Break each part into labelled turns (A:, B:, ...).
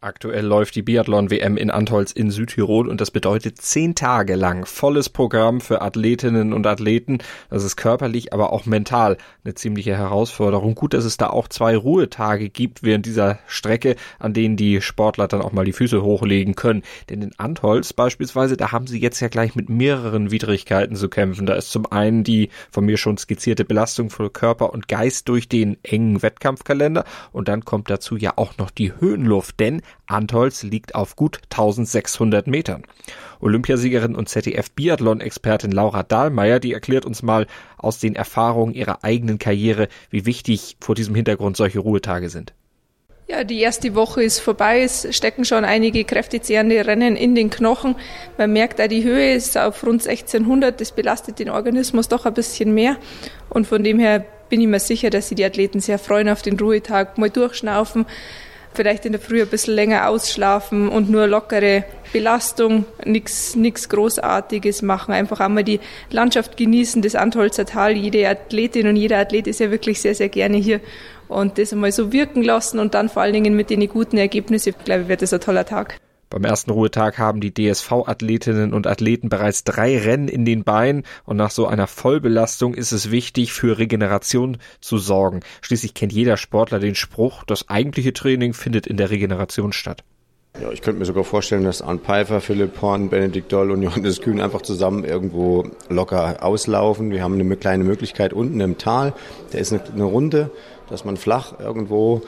A: Aktuell läuft die Biathlon-WM in Antholz in Südtirol und das bedeutet zehn Tage lang volles Programm für Athletinnen und Athleten. Das ist körperlich, aber auch mental eine ziemliche Herausforderung. Gut, dass es da auch zwei Ruhetage gibt während dieser Strecke, an denen die Sportler dann auch mal die Füße hochlegen können. Denn in Antholz beispielsweise, da haben sie jetzt ja gleich mit mehreren Widrigkeiten zu kämpfen. Da ist zum einen die von mir schon skizzierte Belastung für Körper und Geist durch den engen Wettkampfkalender und dann kommt dazu ja auch noch die Höhenluft, denn Antholz liegt auf gut 1600 Metern. Olympiasiegerin und ZDF-Biathlon-Expertin Laura Dahlmeier, die erklärt uns mal aus den Erfahrungen ihrer eigenen Karriere, wie wichtig vor diesem Hintergrund solche Ruhetage sind.
B: Ja, die erste Woche ist vorbei. Es stecken schon einige kräftezehrende Rennen in den Knochen. Man merkt, auch die Höhe ist auf rund 1600. Das belastet den Organismus doch ein bisschen mehr. Und von dem her bin ich mir sicher, dass sich die Athleten sehr freuen auf den Ruhetag, mal durchschnaufen, vielleicht in der Früh ein bisschen länger ausschlafen und nur lockere Belastung, nichts Großartiges machen, einfach einmal die Landschaft genießen, das Antholzer Tal. Jede Athletin und jeder Athlet ist ja wirklich sehr, sehr gerne hier und das einmal so wirken lassen und dann vor allen Dingen mit den guten Ergebnissen, ich glaube, wird das ein toller Tag.
A: Beim ersten Ruhetag haben die DSV-Athletinnen und Athleten bereits drei Rennen in den Beinen und nach so einer Vollbelastung ist es wichtig, für Regeneration zu sorgen. Schließlich kennt jeder Sportler den Spruch, das eigentliche Training findet in der Regeneration statt.
C: Ja, ich könnte mir sogar vorstellen, dass Arndt Pfeiffer, Philipp Horn, Benedikt Doll und Johannes Kühn einfach zusammen irgendwo locker auslaufen. Wir haben eine kleine Möglichkeit unten im Tal. Da ist eine Runde, dass man flach irgendwo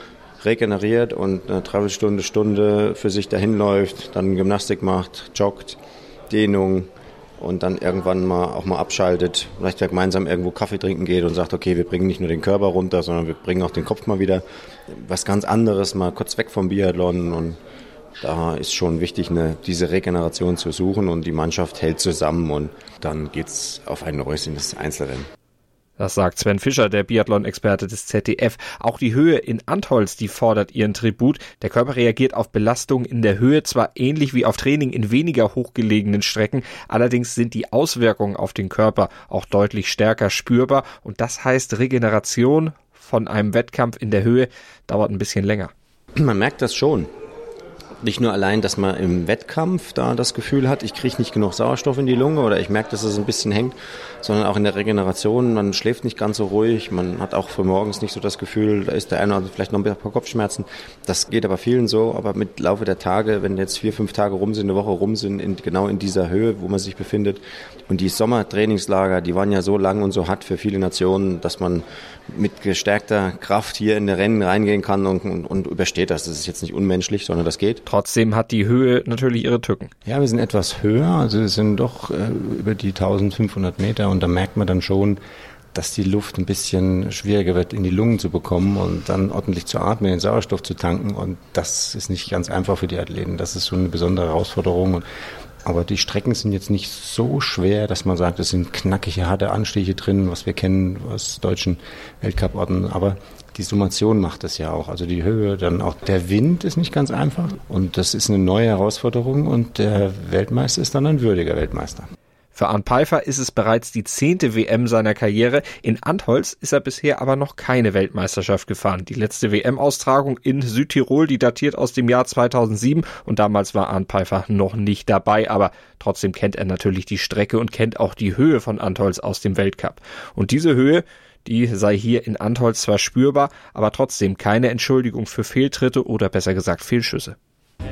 C: regeneriert und eine Dreiviertelstunde, Stunde für sich dahin läuft, dann Gymnastik macht, joggt, Dehnung und dann irgendwann mal auch mal abschaltet, vielleicht gemeinsam irgendwo Kaffee trinken geht und sagt, okay, wir bringen nicht nur den Körper runter, sondern wir bringen auch den Kopf mal wieder was ganz anderes, mal kurz weg vom Biathlon und da ist schon wichtig, eine, diese Regeneration zu suchen und die Mannschaft hält zusammen und dann geht's auf ein neues in das Einzelrennen.
A: Das sagt Sven Fischer, der Biathlon-Experte des ZDF. Auch die Höhe in Antholz, die fordert ihren Tribut. Der Körper reagiert auf Belastung in der Höhe zwar ähnlich wie auf Training in weniger hochgelegenen Strecken, allerdings sind die Auswirkungen auf den Körper auch deutlich stärker spürbar und das heißt Regeneration von einem Wettkampf in der Höhe dauert ein bisschen länger.
C: Man merkt das schon nicht nur allein, dass man im Wettkampf da das Gefühl hat, ich kriege nicht genug Sauerstoff in die Lunge oder ich merke, dass es ein bisschen hängt, sondern auch in der Regeneration. Man schläft nicht ganz so ruhig, man hat auch für morgens nicht so das Gefühl, da ist der eine oder vielleicht noch ein paar Kopfschmerzen. Das geht aber vielen so, aber mit Laufe der Tage, wenn jetzt vier, fünf Tage rum sind, eine Woche rum sind, in, genau in dieser Höhe, wo man sich befindet. Und die Sommertrainingslager, die waren ja so lang und so hart für viele Nationen, dass man mit gestärkter Kraft hier in die Rennen reingehen kann und, und, und übersteht das. Das ist jetzt nicht unmenschlich, sondern das geht.
A: Trotzdem hat die Höhe natürlich ihre Tücken.
C: Ja, wir sind etwas höher, also es sind doch äh, über die 1500 Meter und da merkt man dann schon, dass die Luft ein bisschen schwieriger wird, in die Lungen zu bekommen und dann ordentlich zu atmen, den Sauerstoff zu tanken. Und das ist nicht ganz einfach für die Athleten. Das ist schon eine besondere Herausforderung. Und aber die Strecken sind jetzt nicht so schwer, dass man sagt, es sind knackige, harte Anstiche drin, was wir kennen aus deutschen Weltcuporten. Aber die Summation macht das ja auch. Also die Höhe, dann auch der Wind ist nicht ganz einfach. Und das ist eine neue Herausforderung. Und der Weltmeister ist dann ein würdiger Weltmeister.
A: Für Arndt Pfeiffer ist es bereits die zehnte WM seiner Karriere. In Antholz ist er bisher aber noch keine Weltmeisterschaft gefahren. Die letzte WM-Austragung in Südtirol, die datiert aus dem Jahr 2007 und damals war Arndt Pfeiffer noch nicht dabei, aber trotzdem kennt er natürlich die Strecke und kennt auch die Höhe von Antholz aus dem Weltcup. Und diese Höhe, die sei hier in Antholz zwar spürbar, aber trotzdem keine Entschuldigung für Fehltritte oder besser gesagt Fehlschüsse.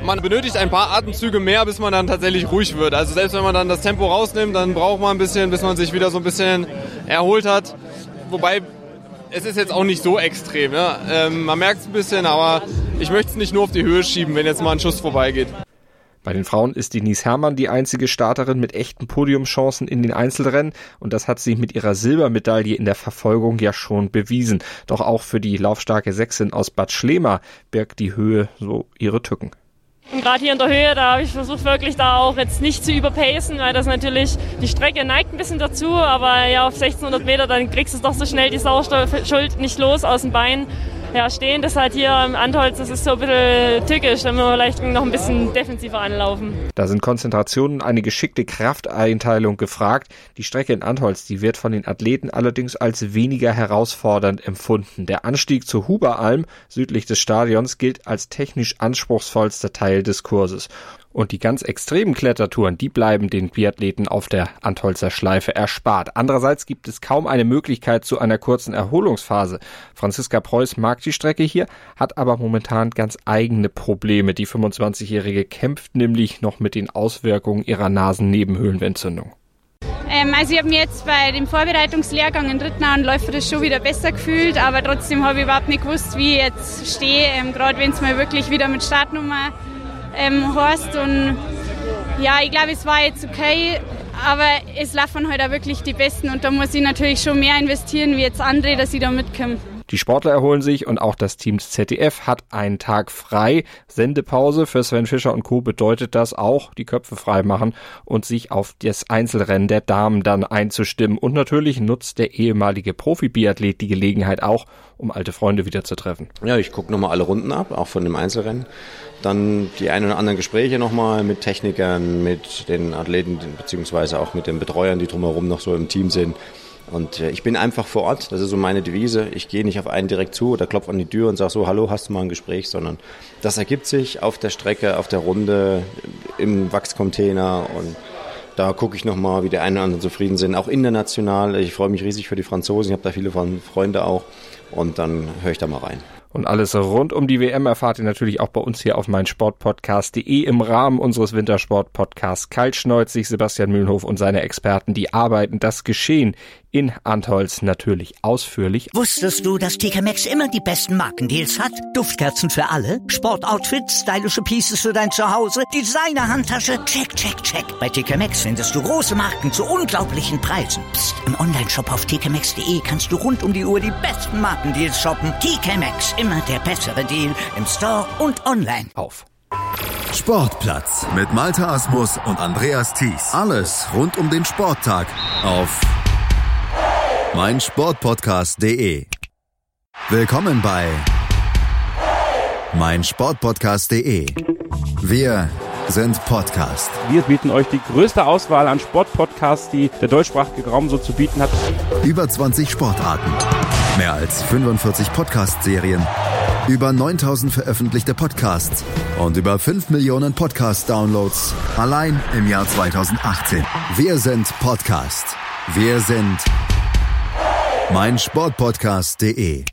D: Man benötigt ein paar Atemzüge mehr, bis man dann tatsächlich ruhig wird. Also selbst wenn man dann das Tempo rausnimmt, dann braucht man ein bisschen, bis man sich wieder so ein bisschen erholt hat. Wobei es ist jetzt auch nicht so extrem. Ja? Ähm, man merkt es ein bisschen, aber ich möchte es nicht nur auf die Höhe schieben, wenn jetzt mal ein Schuss vorbeigeht.
A: Bei den Frauen ist Denise Herrmann die einzige Starterin mit echten Podiumschancen in den Einzelrennen und das hat sie mit ihrer Silbermedaille in der Verfolgung ja schon bewiesen. Doch auch für die laufstarke Sechsin aus Bad Schlema birgt die Höhe so ihre Tücken.
E: Und gerade hier in der Höhe, da habe ich versucht wirklich da auch jetzt nicht zu überpacen, weil das natürlich, die Strecke neigt ein bisschen dazu, aber ja auf 1600 Meter, dann kriegst du doch so schnell die Sauerstoffschuld nicht los aus dem Bein ja, stehen das halt hier im Antholz, das ist so ein bisschen tückisch, da müssen wir vielleicht noch ein bisschen defensiver anlaufen.
A: Da sind Konzentrationen, eine geschickte Krafteinteilung gefragt. Die Strecke in Antholz, die wird von den Athleten allerdings als weniger herausfordernd empfunden. Der Anstieg zur Huberalm südlich des Stadions gilt als technisch anspruchsvollster Teil des Kurses. Und die ganz extremen Klettertouren, die bleiben den Biathleten auf der Antholzer Schleife erspart. Andererseits gibt es kaum eine Möglichkeit zu einer kurzen Erholungsphase. Franziska Preuß mag die Strecke hier, hat aber momentan ganz eigene Probleme. Die 25-Jährige kämpft nämlich noch mit den Auswirkungen ihrer Nasennebenhöhlenentzündung.
F: Ähm, also ich habe mir jetzt bei dem Vorbereitungslehrgang in Rittnauen läuferisch schon wieder besser gefühlt, aber trotzdem habe ich überhaupt nicht gewusst, wie ich jetzt stehe, ähm, gerade wenn es mal wirklich wieder mit Startnummer ähm, Horst. Und ja, ich glaube, es war jetzt okay, aber es laufen heute halt auch wirklich die Besten und da muss ich natürlich schon mehr investieren wie jetzt andere, dass ich da mitkomme.
A: Die Sportler erholen sich und auch das Team ZDF hat einen Tag frei. Sendepause für Sven Fischer und Co. bedeutet das auch, die Köpfe frei machen und sich auf das Einzelrennen der Damen dann einzustimmen. Und natürlich nutzt der ehemalige Profi-Biathlet die Gelegenheit auch, um alte Freunde wieder zu treffen.
C: Ja, ich gucke nochmal alle Runden ab, auch von dem Einzelrennen. Dann die ein oder anderen Gespräche nochmal mit Technikern, mit den Athleten, beziehungsweise auch mit den Betreuern, die drumherum noch so im Team sind. Und äh, ich bin einfach vor Ort, das ist so meine Devise. Ich gehe nicht auf einen direkt zu oder klopfe an die Tür und sage so, hallo, hast du mal ein Gespräch, sondern das ergibt sich auf der Strecke, auf der Runde, im Wachscontainer und da gucke ich nochmal, wie die einen oder anderen zufrieden sind, auch international. Ich freue mich riesig für die Franzosen, ich habe da viele Freunde auch und dann höre ich da mal rein.
A: Und alles rund um die WM erfahrt ihr natürlich auch bei uns hier auf meinsportpodcast.de im Rahmen unseres Wintersport-Podcasts Kaltschneuzig. Sebastian Mühlenhof und seine Experten, die arbeiten das Geschehen in Antholz natürlich ausführlich.
G: Wusstest du, dass TK Maxx immer die besten Markendeals hat? Duftkerzen für alle, Sportoutfits, stylische Pieces für dein Zuhause, Designer-Handtasche, check, check, check. Bei TK Maxx findest du große Marken zu unglaublichen Preisen. Psst. im Onlineshop auf tkmaxx.de kannst du rund um die Uhr die besten Markendeals shoppen. TK Maxx, immer der bessere Deal im Store und online.
A: Auf.
H: Sportplatz mit Malta Asmus und Andreas Thies. Alles rund um den Sporttag auf meinsportpodcast.de. Willkommen bei meinsportpodcast.de. Wir sind Podcast.
I: Wir bieten euch die größte Auswahl an Sportpodcasts, die der deutschsprachige Raum so zu bieten hat.
H: Über 20 Sportarten, mehr als 45 Podcast-Serien, über 9000 veröffentlichte Podcasts und über 5 Millionen Podcast-Downloads allein im Jahr 2018. Wir sind Podcast. Wir sind meinsportpodcast.de